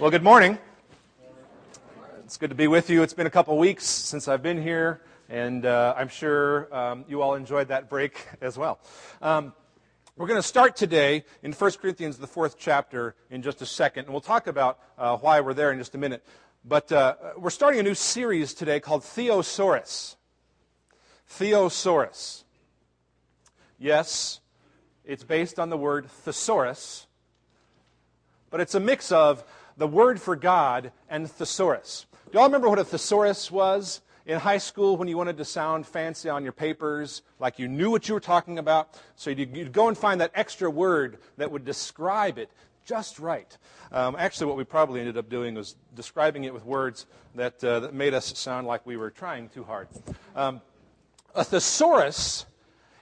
Well, good morning. It's good to be with you. It's been a couple weeks since I've been here, and uh, I'm sure um, you all enjoyed that break as well. Um, we're going to start today in 1 Corinthians, the fourth chapter, in just a second, and we'll talk about uh, why we're there in just a minute. But uh, we're starting a new series today called Theosaurus. Theosaurus. Yes, it's based on the word thesaurus, but it's a mix of the word for God and thesaurus. Do y'all remember what a thesaurus was in high school when you wanted to sound fancy on your papers, like you knew what you were talking about? So you'd, you'd go and find that extra word that would describe it just right. Um, actually, what we probably ended up doing was describing it with words that, uh, that made us sound like we were trying too hard. Um, a thesaurus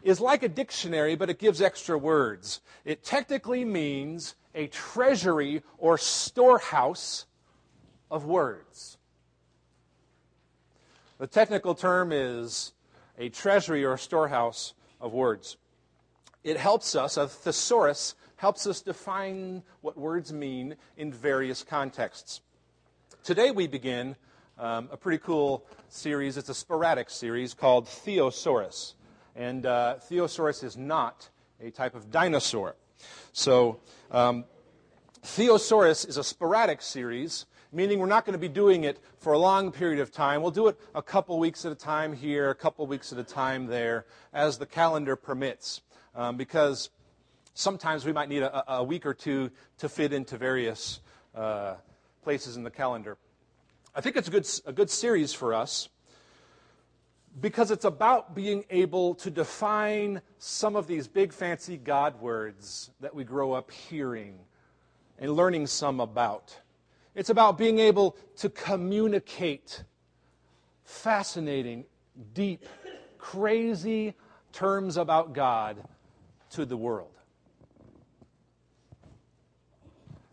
is like a dictionary, but it gives extra words. It technically means a treasury or storehouse of words. The technical term is a treasury or storehouse of words. It helps us, a thesaurus helps us define what words mean in various contexts. Today we begin um, a pretty cool series. It's a sporadic series called Theosaurus. And uh, Theosaurus is not a type of dinosaur. So, um, Theosaurus is a sporadic series, meaning we're not going to be doing it for a long period of time. We'll do it a couple weeks at a time here, a couple weeks at a time there, as the calendar permits. Um, because sometimes we might need a, a, week or two to fit into various uh, places in the calendar. I think it's a good, a good series for us because it's about being able to define some of these big fancy God words that we grow up hearing and learning some about. It's about being able to communicate fascinating, deep, crazy terms about God to the world.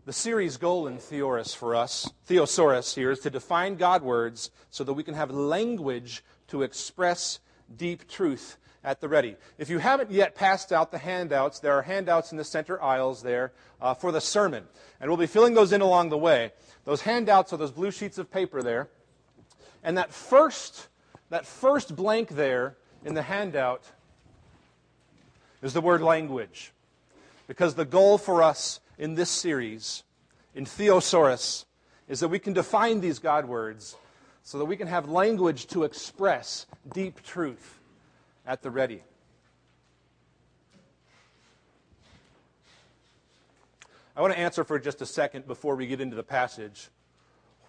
The series goal in Theosaurus for us, Theosaurus here, is to define God words so that we can have language to express deep truth at the ready. If you haven't yet passed out the handouts, there are handouts in the center aisles there uh, for the sermon. And we'll be filling those in along the way. Those handouts are those blue sheets of paper there. And that first, that first blank there in the handout is the word language. Because the goal for us in this series, in Theosaurus, is that we can define these God words so that we can have language to express deep truth at the ready. I want to answer for just a second before we get into the passage.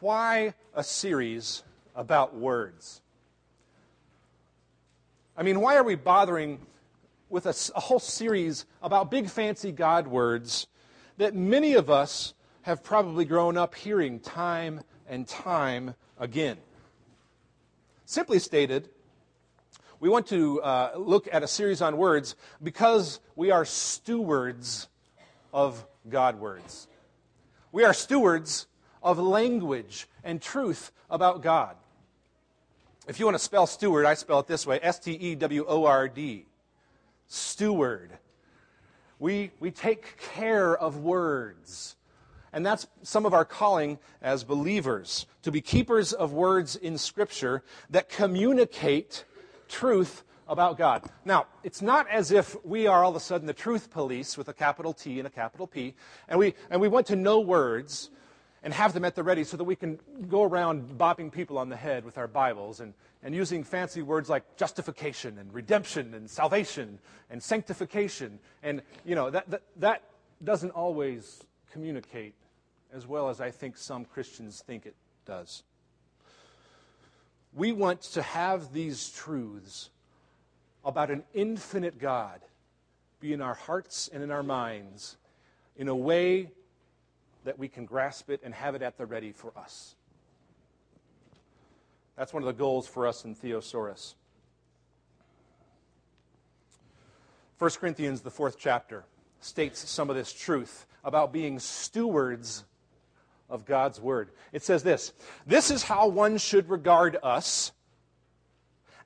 Why a series about words? I mean, why are we bothering with a, a, whole series about big fancy God words that many of us have probably grown up hearing time and time again? Simply stated, we want to uh, look at a series on words because we are stewards of God words. We are stewards of language and truth about God. If you want to spell steward, I spell it this way S T E W O R D. Steward. We, we take care of words. And that's some of our calling as believers to be keepers of words in Scripture that communicate truth about God. Now, it's not as if we are all of a sudden the truth police with a capital T and a capital P, and we, and we want to know words and have them at the ready so that we can go around bopping people on the head with our Bibles and, and using fancy words like justification and redemption and salvation and sanctification. And, you know, that, that, that doesn't always communicate as well as I think some Christians think it does. We want to have these truths about an infinite God be in our hearts and in our minds in a way that we can grasp it and have it at the ready for us. That's one of the goals for us in Theosaurus. 1 Corinthians, the fourth chapter, states some of this truth about being stewards of God's word. It says this This is how one should regard us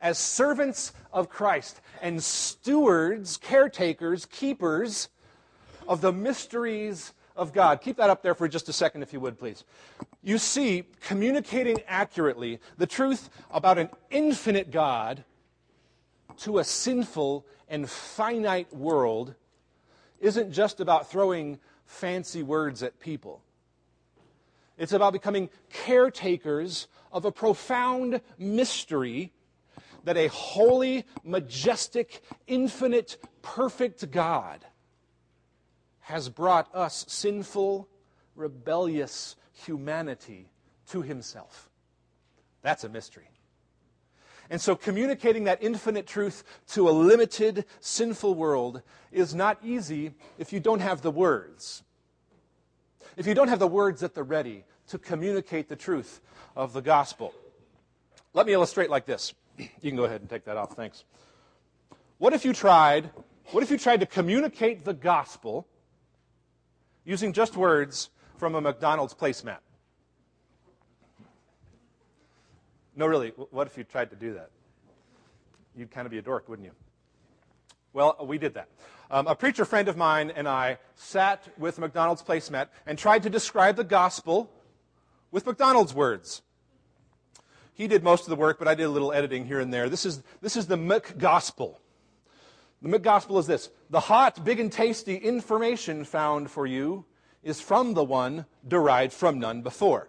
as servants of Christ and stewards, caretakers, keepers of the mysteries of God. Keep that up there for just a second, if you would, please. You see, communicating accurately the truth about an infinite God to a sinful and finite world isn't just about throwing fancy words at people. It's about becoming caretakers of a profound mystery that a holy, majestic, infinite, perfect God has brought us sinful, rebellious humanity to himself. That's a mystery. And so, communicating that infinite truth to a limited, sinful world is not easy if you don't have the words. If you don't have the words at the ready to communicate the truth of the gospel. Let me illustrate like this. You can go ahead and take that off, thanks. What if you tried, what if you tried to communicate the gospel using just words from a McDonald's placemat? No, really, what if you tried to do that? You'd kind of be a dork, wouldn't you? Well, we did that. Um, a preacher friend of mine and I sat with a McDonald's placemat and tried to describe the gospel with McDonald's words. He did most of the work, but I did a little editing here and there. This is, this is the McGospel. The McGospel is this The hot, big, and tasty information found for you is from the one derived from none before.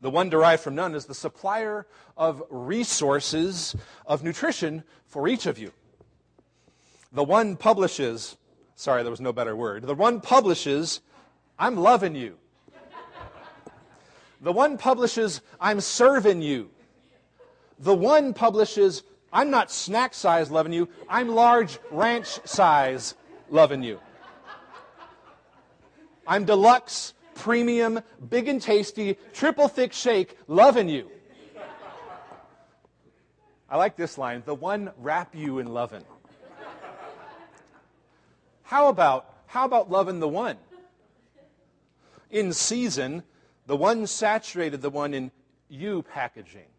The one derived from none is the supplier of resources of nutrition for each of you. The one publishes, sorry, there was no better word. The one publishes, I'm loving you. The one publishes, I'm serving you. The one publishes, I'm not snack size loving you, I'm large ranch size loving you. I'm deluxe, premium, big and tasty, triple thick shake loving you. I like this line the one wrap you in loving. How about, how about loving the one? In season, the one saturated, the one in you packaging.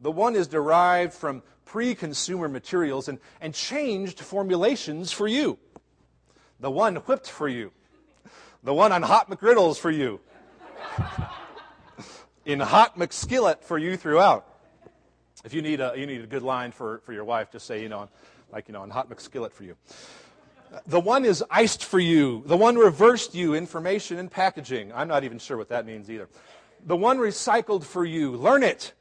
The one is derived from pre consumer materials and, and changed formulations for you. The one whipped for you. The one on hot McGriddles for you. in hot McSkillet for you throughout. If you need a, you need a good line for, for your wife, just say, you know, like, you know, on hot McSkillet for you. The one is iced for you. The one reversed you, information and packaging. I'm not even sure what that means either. The one recycled for you. Learn it.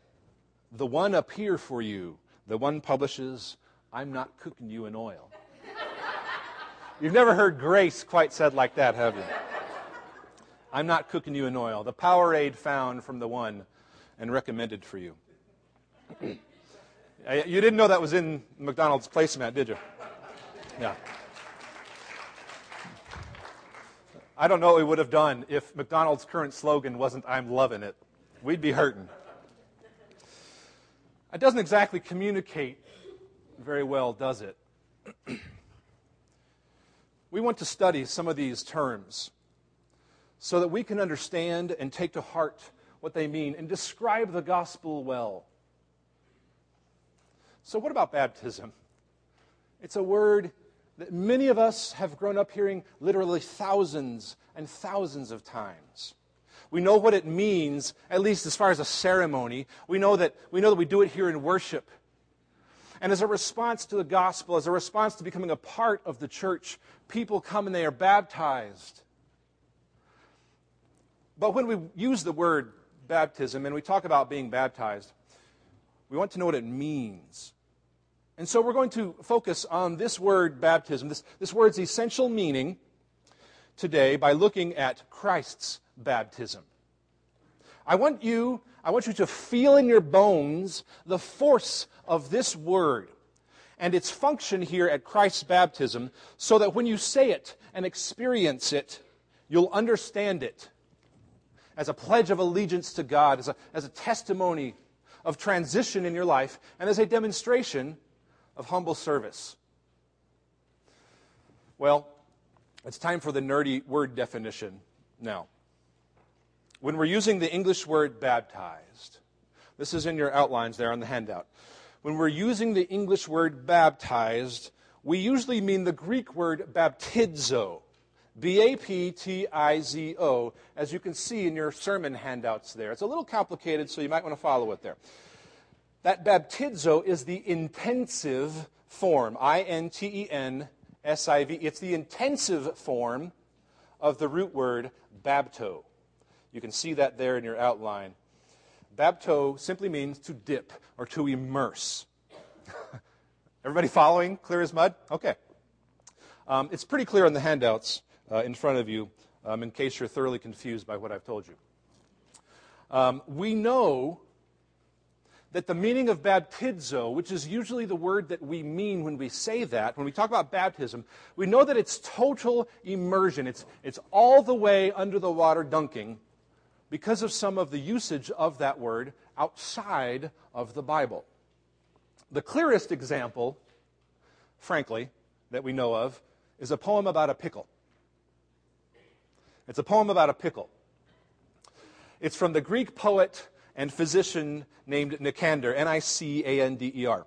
The one up here for you. The one publishes, I'm not cooking you in oil. You've never heard grace quite said like that, have you? I'm not cooking you in oil. The Powerade found from the one and recommended for you. Uh, you didn't know that was in McDonald's placemat, did you? Yeah. I don't know what we would have done if McDonald's current slogan wasn't, I'm loving it. We'd be hurting. It doesn't exactly communicate very well, does it? we want to study some of these terms so that we can understand and take to heart what they mean and describe the gospel well. So, what about baptism? It's a word that many of us have grown up hearing literally thousands and thousands of times. We know what it means, at least as far as a ceremony. We know that we know that we do it here in worship. And as a response to the gospel, as a response to becoming a part of the church, people come and they are baptized. But when we use the word baptism and we talk about being baptized, we want to know what it means. And so we're going to focus on this word baptism, this, this word's essential meaning today by looking at Christ's baptism. I want you, I want you to feel in your bones the force of this word and its function here at Christ's baptism so that when you say it and experience it, you'll understand it as a pledge of allegiance to God, as a, as a testimony of transition in your life, and as a demonstration of humble service? Well, it's time for the nerdy word definition now. When we're using the English word baptized, this is in your outlines there on the handout. When we're using the English word baptized, we usually mean the Greek word baptizo. B A P T I Z O, as you can see in your sermon handouts there. It's a little complicated, so you might want to follow it there. That baptizo is the intensive form, I N T E N S I V. It's the intensive form of the root word bapto. You can see that there in your outline. Bapto simply means to dip or to immerse. Everybody following? Clear as mud? Okay. Um, it's pretty clear on the handouts uh, in front of you um, in case you're thoroughly confused by what I've told you. Um, we know that the meaning of baptizo, which is usually the word that we mean when we say that, when we talk about baptism, we know that it's total immersion. It's, it's all the way under the water dunking because of some of the usage of that word outside of the Bible. The clearest example, frankly, that we know of is a poem about a pickle. It's a poem about a pickle. It's from the Greek poet and physician named Nicander, N I C A N D E R.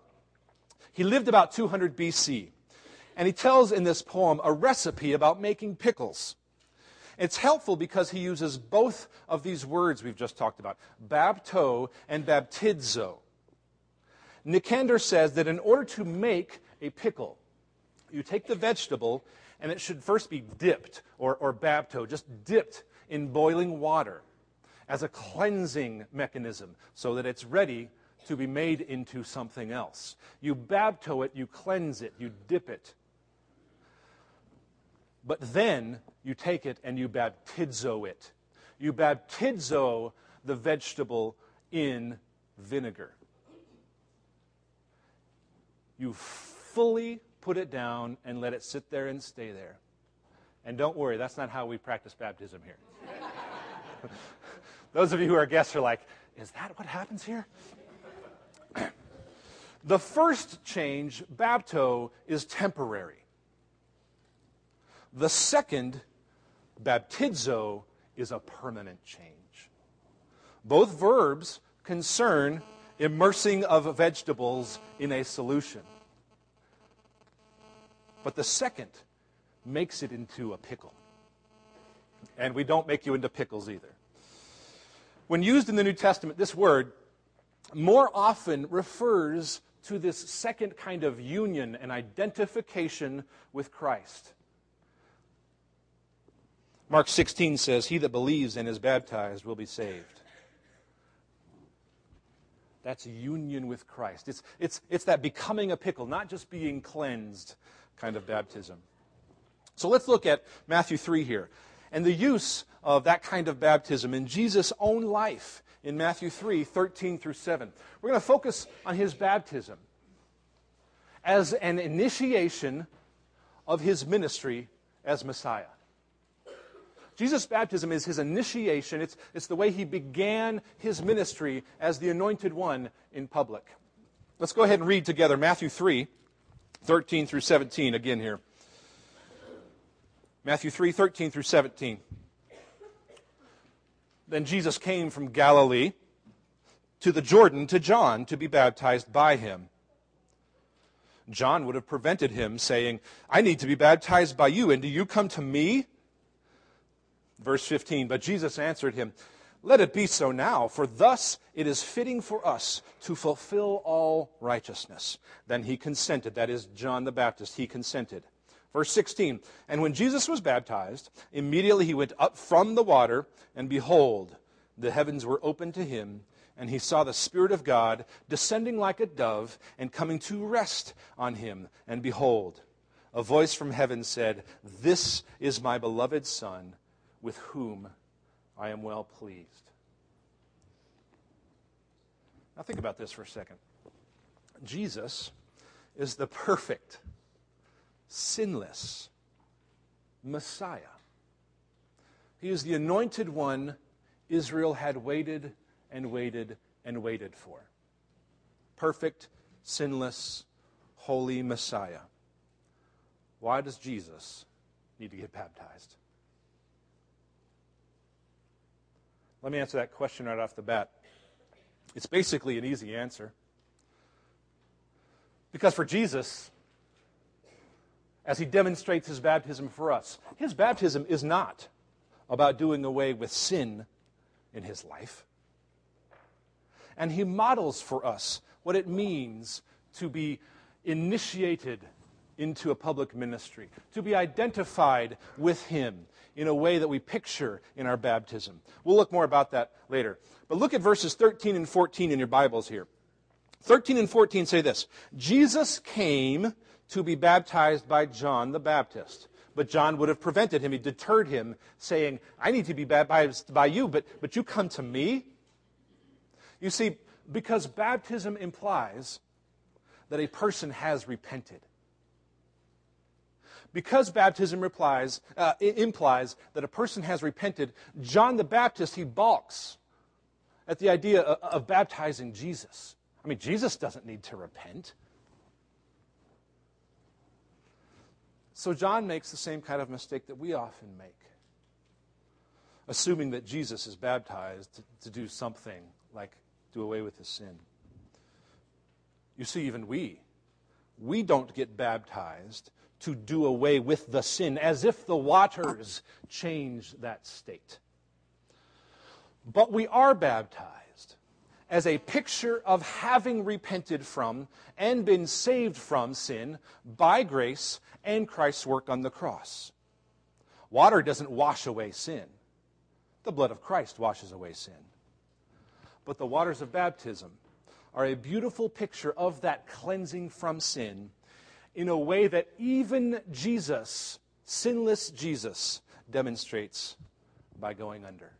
He lived about 200 BC, and he tells in this poem a recipe about making pickles. It's helpful because he uses both of these words we've just talked about, bapto and baptizo. Nicander says that in order to make a pickle, you take the vegetable and it should first be dipped or, or bapto, just dipped in boiling water as a cleansing mechanism so that it's ready to be made into something else. You bapto it, you cleanse it, you dip it. But then you take it and you baptizo it. You baptizo the vegetable in vinegar. You fully put it down and let it sit there and stay there. And don't worry, that's not how we practice baptism here. Those of you who are guests are like, is that what happens here? the first change, bapto, is temporary. The second, baptizo, is a permanent change. Both verbs concern immersing of vegetables in a solution. But the second makes it into a pickle. And we don't make you into pickles either. When used in the New Testament, this word more often refers to this second kind of union and identification with Christ. Mark 16 says, He that believes and is baptized will be saved. That's union with Christ. It's, it's, it's that becoming a pickle, not just being cleansed kind of baptism. So let's look at Matthew 3 here and the use of that kind of baptism in Jesus' own life in Matthew 3 13 through 7. We're going to focus on his baptism as an initiation of his ministry as Messiah. Jesus' baptism is his initiation. It's, it's the way he began his ministry as the anointed one in public. Let's go ahead and read together Matthew 3 13 through 17 again here. Matthew 3 13 through 17. Then Jesus came from Galilee to the Jordan to John to be baptized by him. John would have prevented him, saying, I need to be baptized by you, and do you come to me? Verse 15 But Jesus answered him, Let it be so now, for thus it is fitting for us to fulfill all righteousness. Then he consented. That is, John the Baptist, he consented. Verse 16 And when Jesus was baptized, immediately he went up from the water, and behold, the heavens were opened to him, and he saw the Spirit of God descending like a dove and coming to rest on him. And behold, a voice from heaven said, This is my beloved Son, with whom I am well pleased. Now think about this for a second. Jesus is the perfect sinless Messiah. He is the anointed one Israel had waited and waited and waited for. Perfect, sinless, holy Messiah. Why does Jesus need to get baptized? Let me answer that question right off the bat. It's basically an easy answer. Because for Jesus, as he demonstrates his baptism for us. His baptism is not about doing away with sin in his life. And he models for us what it means to be initiated into a public ministry, to be identified with him in a way that we picture in our baptism. We'll look more about that later. But look at verses 13 and 14 in your Bibles here. 13 and 14 say this Jesus came to be baptized by John the Baptist. But John would have prevented him. He deterred him, saying, I need to be baptized by you, but, but you come to me? You see, because baptism implies that a person has repented. Because baptism replies, uh, implies that a person has repented, John the Baptist, he balks at the idea of, of baptizing Jesus. I mean, Jesus doesn't need to repent. So John makes the same kind of mistake that we often make, assuming that Jesus is baptized to, to do something like do away with his sin. You see, even we, we don't get baptized to do away with the sin, as if the waters change that state. But we are baptized as a picture of having repented from and been saved from sin by grace and Christ's work on the cross. Water doesn't wash away sin, the blood of Christ washes away sin. But the waters of baptism are a beautiful picture of that cleansing from sin in a way that even Jesus, sinless Jesus, demonstrates by going under.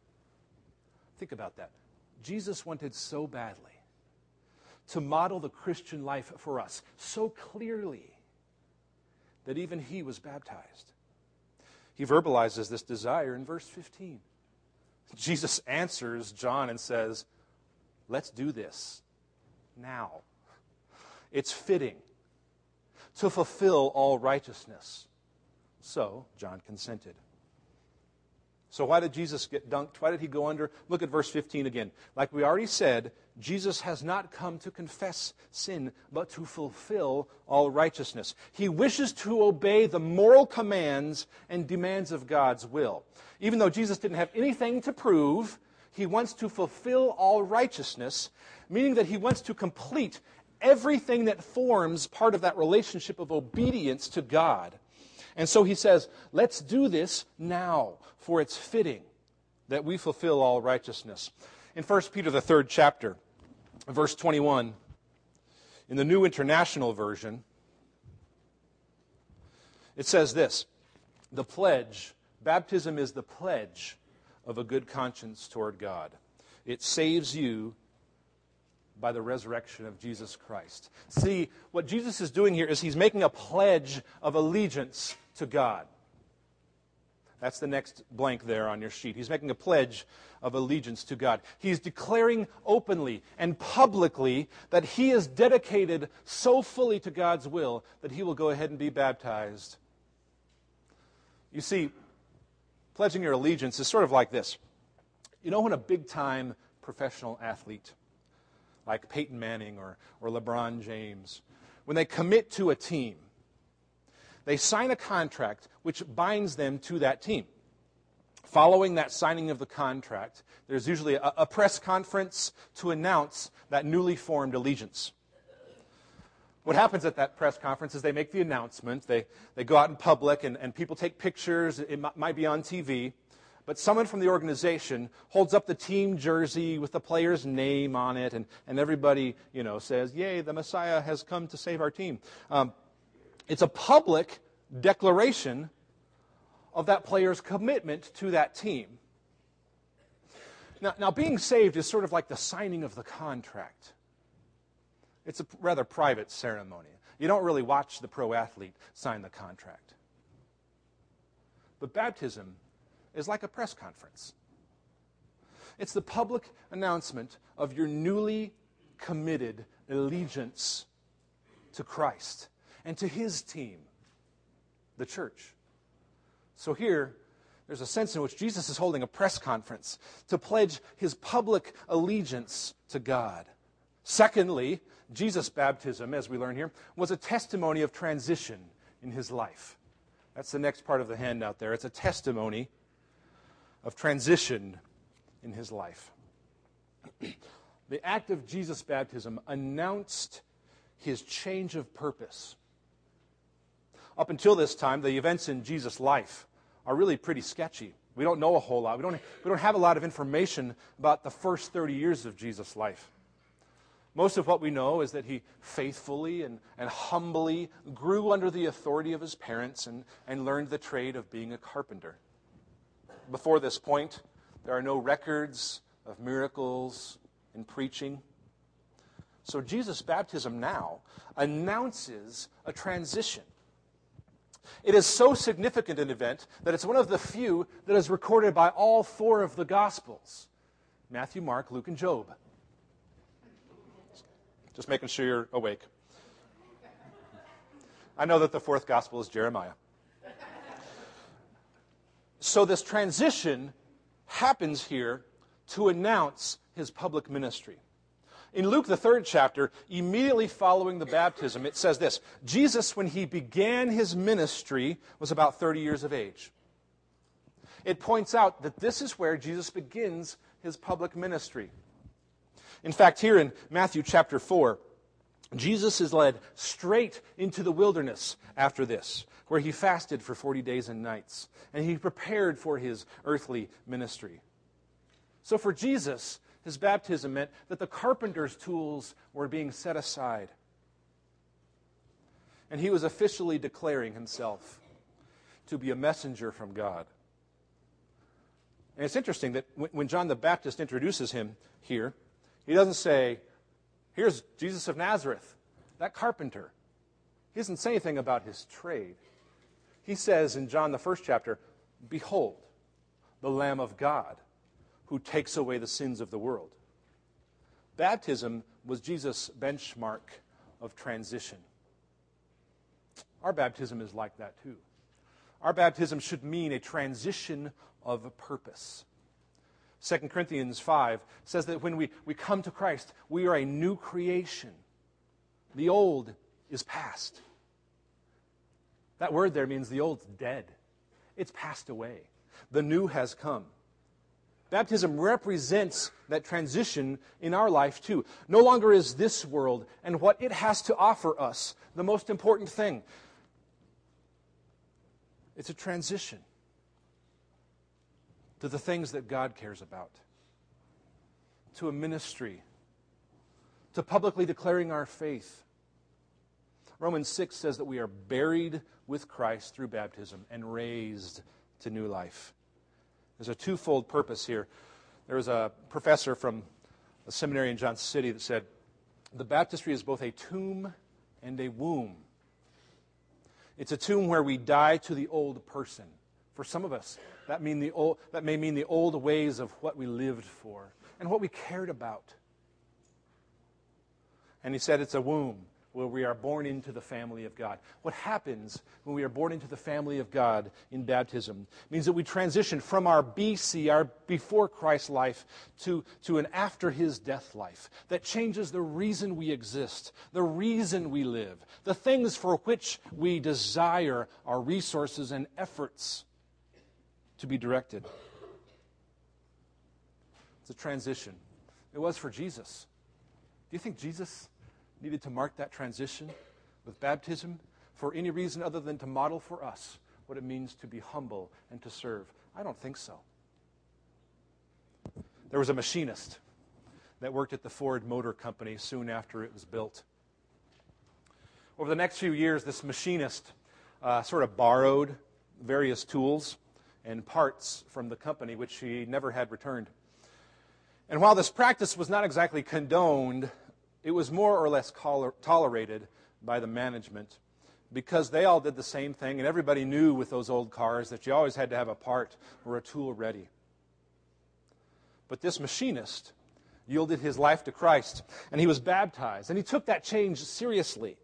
Think about that. Jesus wanted so badly to model the Christian life for us so clearly that even he was baptized. He verbalizes this desire in verse 15. Jesus answers John and says, Let's do this now. It's fitting to fulfill all righteousness. So, John consented. So, why did Jesus get dunked? Why did he go under? Look at verse 15 again. Like we already said, Jesus has not come to confess sin, but to fulfill all righteousness. He wishes to obey the moral commands and demands of God's will. Even though Jesus didn't have anything to prove, he wants to fulfill all righteousness, meaning that he wants to complete everything that forms part of that relationship of obedience to God. And so he says, let's do this now, for it's fitting that we fulfill all righteousness. In 1 Peter, the third chapter, verse 21, in the New International Version, it says this The pledge, baptism is the pledge of a good conscience toward God. It saves you by the resurrection of Jesus Christ. See, what Jesus is doing here is he's making a pledge of allegiance to God. That's the next blank there on your sheet. He's making a pledge of allegiance to God. He's declaring openly and publicly that he is dedicated so fully to God's will that he will go ahead and be baptized. You see, pledging your allegiance is sort of like this. You know, when a big time professional athlete, like Peyton Manning or, or LeBron James, when they commit to a team, they sign a contract which binds them to that team. Following that signing of the contract, there's usually a, a press conference to announce that newly formed allegiance. What happens at that press conference is they make the announcement, they, they go out in public, and, and people take pictures, it m- might be on TV, but someone from the organization holds up the team jersey with the player's name on it, and, and everybody, you know, says, Yay, the Messiah has come to save our team. Um, it's a public declaration of that player's commitment to that team. Now, now, being saved is sort of like the signing of the contract. It's a rather private ceremony. You don't really watch the pro athlete sign the contract. But baptism is like a press conference. It's the public announcement of your newly committed allegiance to Christ and to his team, the church. So here, there's a sense in which Jesus is holding a press conference to pledge his public allegiance to God. Secondly, Jesus' baptism, as we learn here, was a testimony of transition in his life. That's the next part of the handout there. It's a testimony of transition in his life. the act of Jesus' baptism announced his change of purpose. Up until this time, the events in Jesus' life are really pretty sketchy. We don't know a whole lot. We don't, we don't have a lot of information about the first 30 years of Jesus' life. Most of what we know is that he faithfully and, and humbly grew under the authority of his parents and, and learned the trade of being a carpenter. Before this point, there are no records of miracles and preaching. So Jesus' baptism now announces a transition. It is so significant an event that it's one of the few that is recorded by all four of the Gospels Matthew, Mark, Luke, and Job. Just making sure you're awake. I know that the fourth Gospel is Jeremiah. So this transition happens here to announce his public ministry. In Luke, the third chapter, immediately following the baptism, it says this Jesus, when he began his ministry, was about 30 years of age. It points out that this is where Jesus begins his public ministry. In fact, here in Matthew chapter 4, Jesus is led straight into the wilderness after this, where he fasted for 40 days and nights, and he prepared for his earthly ministry. So for Jesus, his baptism meant that the carpenter's tools were being set aside. And he was officially declaring himself to be a messenger from God. And it's interesting that when John the Baptist introduces him here, he doesn't say, Here's Jesus of Nazareth, that carpenter. He doesn't say anything about his trade. He says in John, the first chapter, Behold, the Lamb of God who takes away the sins of the world. Baptism was Jesus' benchmark of transition. Our baptism is like that too. Our baptism should mean a transition of purpose. 2 Corinthians 5 says that when we, we come to Christ, we are a new creation. The old is past. That word there means the old's dead, it's passed away. The new has come. Baptism represents that transition in our life, too. No longer is this world and what it has to offer us the most important thing. It's a transition to the things that God cares about, to a ministry, to publicly declaring our faith. Romans 6 says that we are buried with Christ through baptism and raised to new life. There's a twofold purpose here. There was a professor from a seminary in Johnson City that said, The baptistry is both a tomb and a womb. It's a tomb where we die to the old person. For some of us, that, mean the old, that may mean the old ways of what we lived for and what we cared about. And he said it's a womb where we are born into the family of God. What happens when we are born into the family of God in baptism means that we transition from our BC, our before Christ life, to, to an after his death life that changes the reason we exist, the reason we live, the things for which we desire our resources and efforts to be directed. It's a transition. It was for Jesus. Do you think Jesus needed to mark that transition with baptism for any reason other than to model for us what it means to be humble and to serve? I don't think so. There was a machinist that worked at the Ford Motor Company soon after it was built. Over the next few years, this machinist uh, sort of borrowed various tools and parts from the company, which he never had returned. And while this practice was not exactly condoned, it was more or less tolerated by the management because they all did the same thing, and everybody knew with those old cars that you always had to have a part or a tool ready. But this machinist yielded his life to Christ, and he was baptized, and he took that change seriously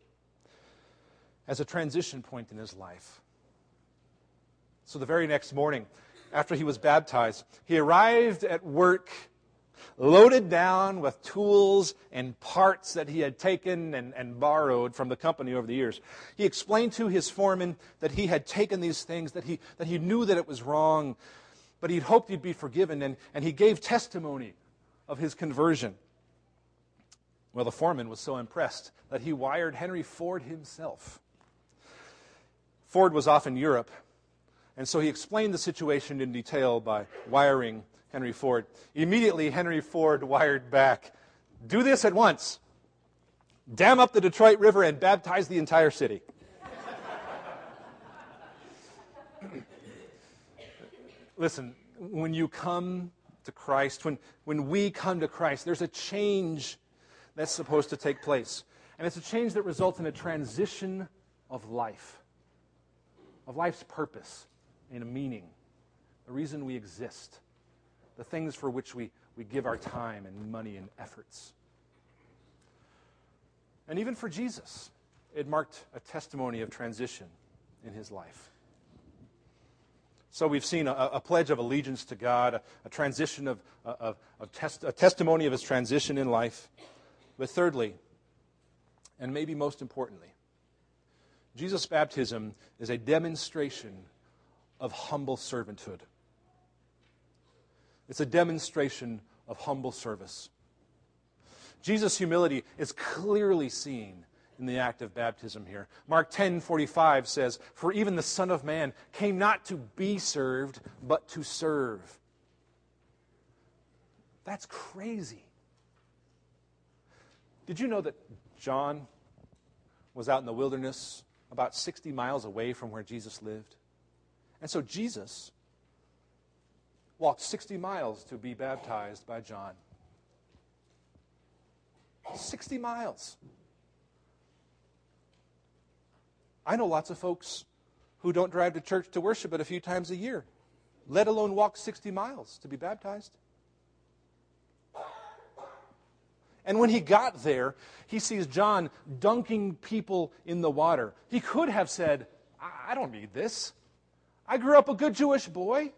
as a transition point in his life. So the very next morning, after he was baptized, he arrived at work loaded down with tools and parts that he had taken and, and borrowed from the company over the years. He explained to his foreman that he had taken these things, that he, that he knew that it was wrong, but he'd hoped he'd be forgiven, and, and he gave testimony of his conversion. Well, the foreman was so impressed that he wired Henry Ford himself. Ford was off in Europe, and so he explained the situation in detail by wiring Henry Ford. Immediately, Henry Ford wired back Do this at once. Dam up the Detroit River and baptize the entire city. Listen, when you come to Christ, when, when we come to Christ, there's a change that's supposed to take place. And it's a change that results in a transition of life, of life's purpose and a meaning, the reason we exist the things for which we, we give our time and money and efforts. And even for Jesus, it marked a testimony of transition in his life. So we've seen a, a pledge of allegiance to God, a, a transition of, test, a testimony of his transition in life. But thirdly, and maybe most importantly, Jesus' baptism is a demonstration of humble servanthood. It's a demonstration of humble service. Jesus' humility is clearly seen in the act of baptism here. Mark 10:45 says, "For even the Son of man came not to be served, but to serve." That's crazy. Did you know that John was out in the wilderness about 60 miles away from where Jesus lived? And so Jesus walked 60 miles to be baptized by John. 60 miles. I know lots of folks who don't drive to church to worship but a few times a year, let alone walk 60 miles to be baptized. And when he got there, he sees John dunking people in the water. He could have said, I don't need this. I grew up a good Jewish boy.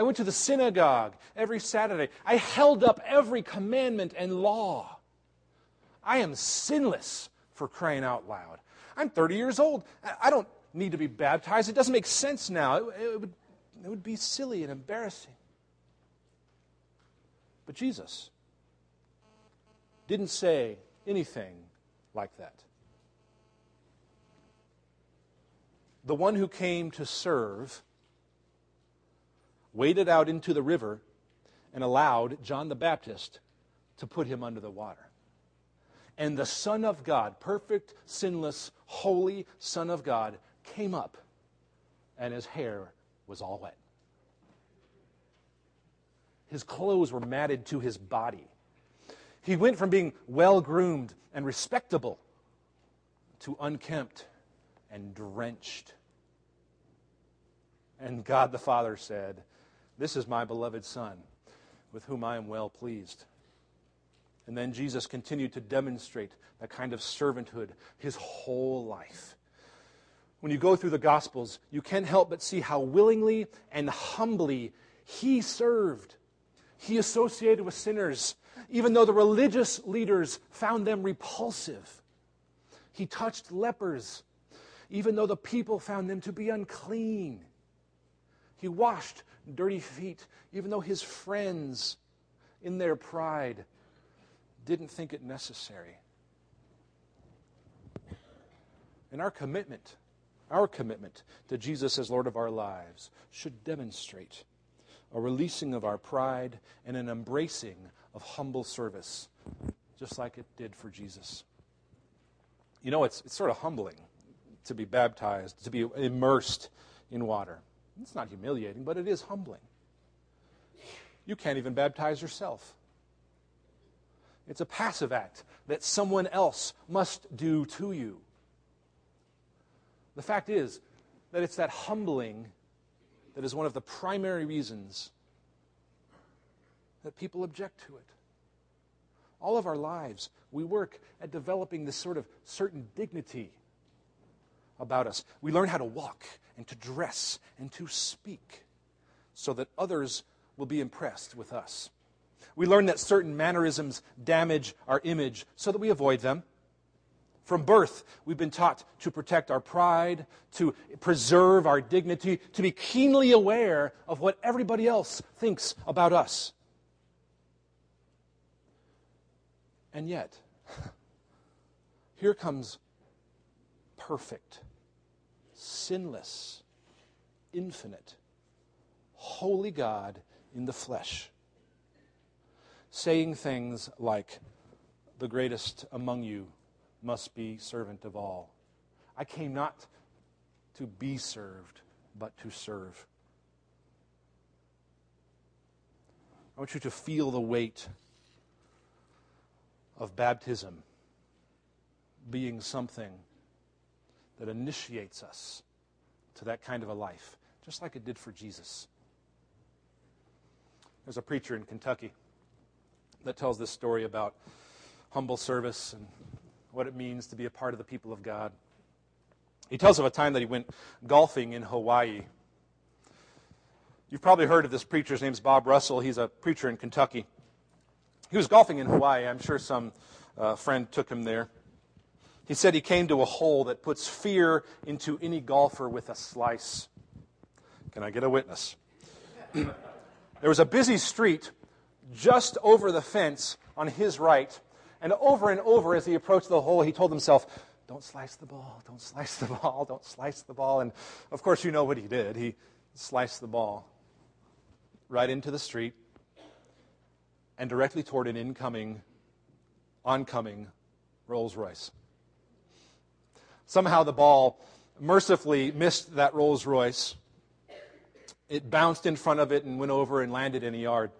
I went to the synagogue every Saturday. I held up every commandment and law. I am sinless for crying out loud. I'm 30 years old. I don't need to be baptized. It doesn't make sense now. It, it, would, it would be silly and embarrassing. But Jesus didn't say anything like that. The one who came to serve waded out into the river and allowed John the Baptist to put him under the water. And the Son of God, perfect, sinless, holy Son of God, came up, and his hair was all wet. His clothes were matted to his body. He went from being well groomed and respectable to unkempt and drenched. And God the Father said, this is my beloved Son, with whom I am well pleased. And then Jesus continued to demonstrate that kind of servanthood his whole life. When you go through the Gospels, you can't help but see how willingly and humbly he served. He associated with sinners, even though the religious leaders found them repulsive. He touched lepers, even though the people found them to be unclean. He washed dirty feet, even though his friends, in their pride, didn't think it necessary. And our commitment, our commitment to Jesus as Lord of our lives, should demonstrate a releasing of our pride and an embracing of humble service, just like it did for Jesus. You know, it's, it's sort of humbling to be baptized, to be immersed in water. It's not humiliating, but it is humbling. You can't even baptize yourself. It's a passive act that someone else must do to you. The fact is that it's that humbling that is one of the primary reasons that people object to it. All of our lives, we work at developing this sort of certain dignity about us. We learn how to walk and to dress and to speak so that others will be impressed with us. We learn that certain mannerisms damage our image so that we avoid them. From birth, we've been taught to protect our pride, to preserve our dignity, to be keenly aware of what everybody else thinks about us. And yet, here comes perfect, sinless, infinite, holy God in the flesh, saying things like, The greatest among you must be servant of all. I came not to be served, but to serve. I want you to feel the weight of baptism being something that initiates us to that kind of a life, just like it did for Jesus. There's a preacher in Kentucky that tells this story about humble service and what it means to be a part of the people of God. He tells of a time that he went golfing in Hawaii. You've probably heard of this preacher. His name's Bob Russell. He's a preacher in Kentucky. He was golfing in Hawaii. I'm sure some uh, friend took him there. He said he came to a hole that puts fear into any golfer with a slice. Can I get a witness? there was a busy street just over the fence on his right and over and over as he approached the hole, he told himself, Don't slice the ball, don't slice the ball, don't slice the ball. And of course, you know what he did. He sliced the ball right into the street and directly toward an incoming, oncoming Rolls Royce. Somehow the ball mercifully missed that Rolls Royce. It bounced in front of it and went over and landed in a yard.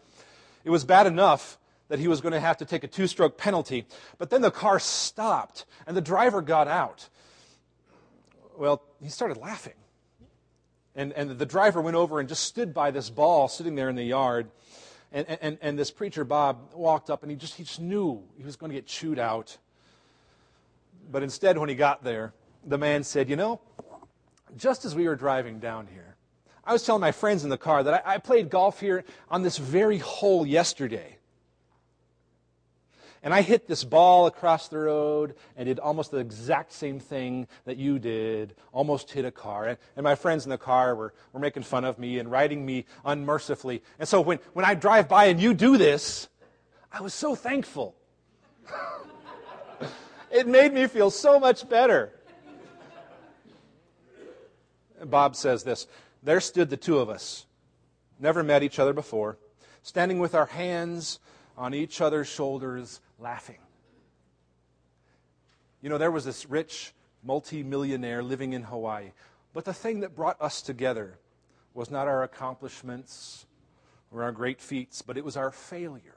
It was bad enough that he was going to have to take a two stroke penalty. But then the car stopped and the driver got out. Well, he started laughing. And, and the driver went over and just stood by this ball sitting there in the yard. And, and, and this preacher, Bob, walked up and he just, he just knew he was going to get chewed out. But instead, when he got there, the man said, You know, just as we were driving down here, I was telling my friends in the car that I, I played golf here on this very hole yesterday. And I hit this ball across the road and did almost the exact same thing that you did, almost hit a car. And, and my friends in the car were, were making fun of me and riding me unmercifully. And so when, when I drive by and you do this, I was so thankful. it made me feel so much better. Bob says this There stood the two of us, never met each other before, standing with our hands on each other's shoulders, laughing. You know, there was this rich multimillionaire living in Hawaii. But the thing that brought us together was not our accomplishments or our great feats, but it was our failure.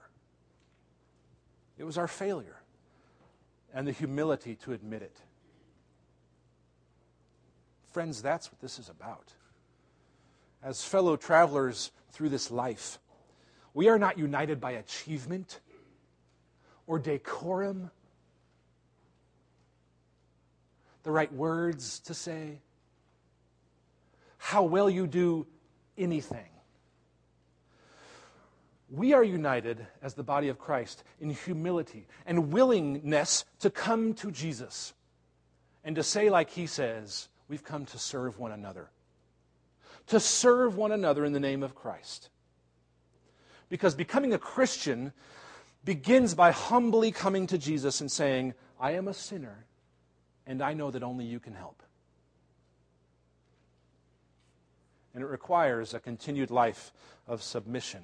It was our failure and the humility to admit it. Friends, that's what this is about. As fellow travelers through this life, we are not united by achievement or decorum, the right words to say, how well you do anything. We are united as the body of Christ in humility and willingness to come to Jesus and to say, like he says, we've come to serve one another. To serve one another in the name of Christ. Because becoming a Christian begins by humbly coming to Jesus and saying, I am a sinner, and I know that only you can help. And it requires a continued life of submission,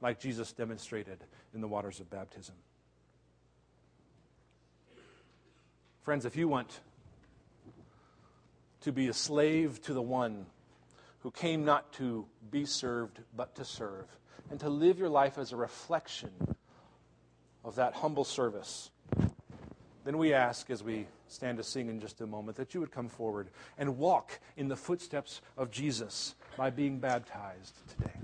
like Jesus demonstrated in the waters of baptism. Friends, if you want to be a slave to the one who came not to be served, but to serve, and to live your life as a reflection of that humble service, then we ask as we stand to sing in just a moment that you would come forward and walk in the footsteps of Jesus by being baptized today.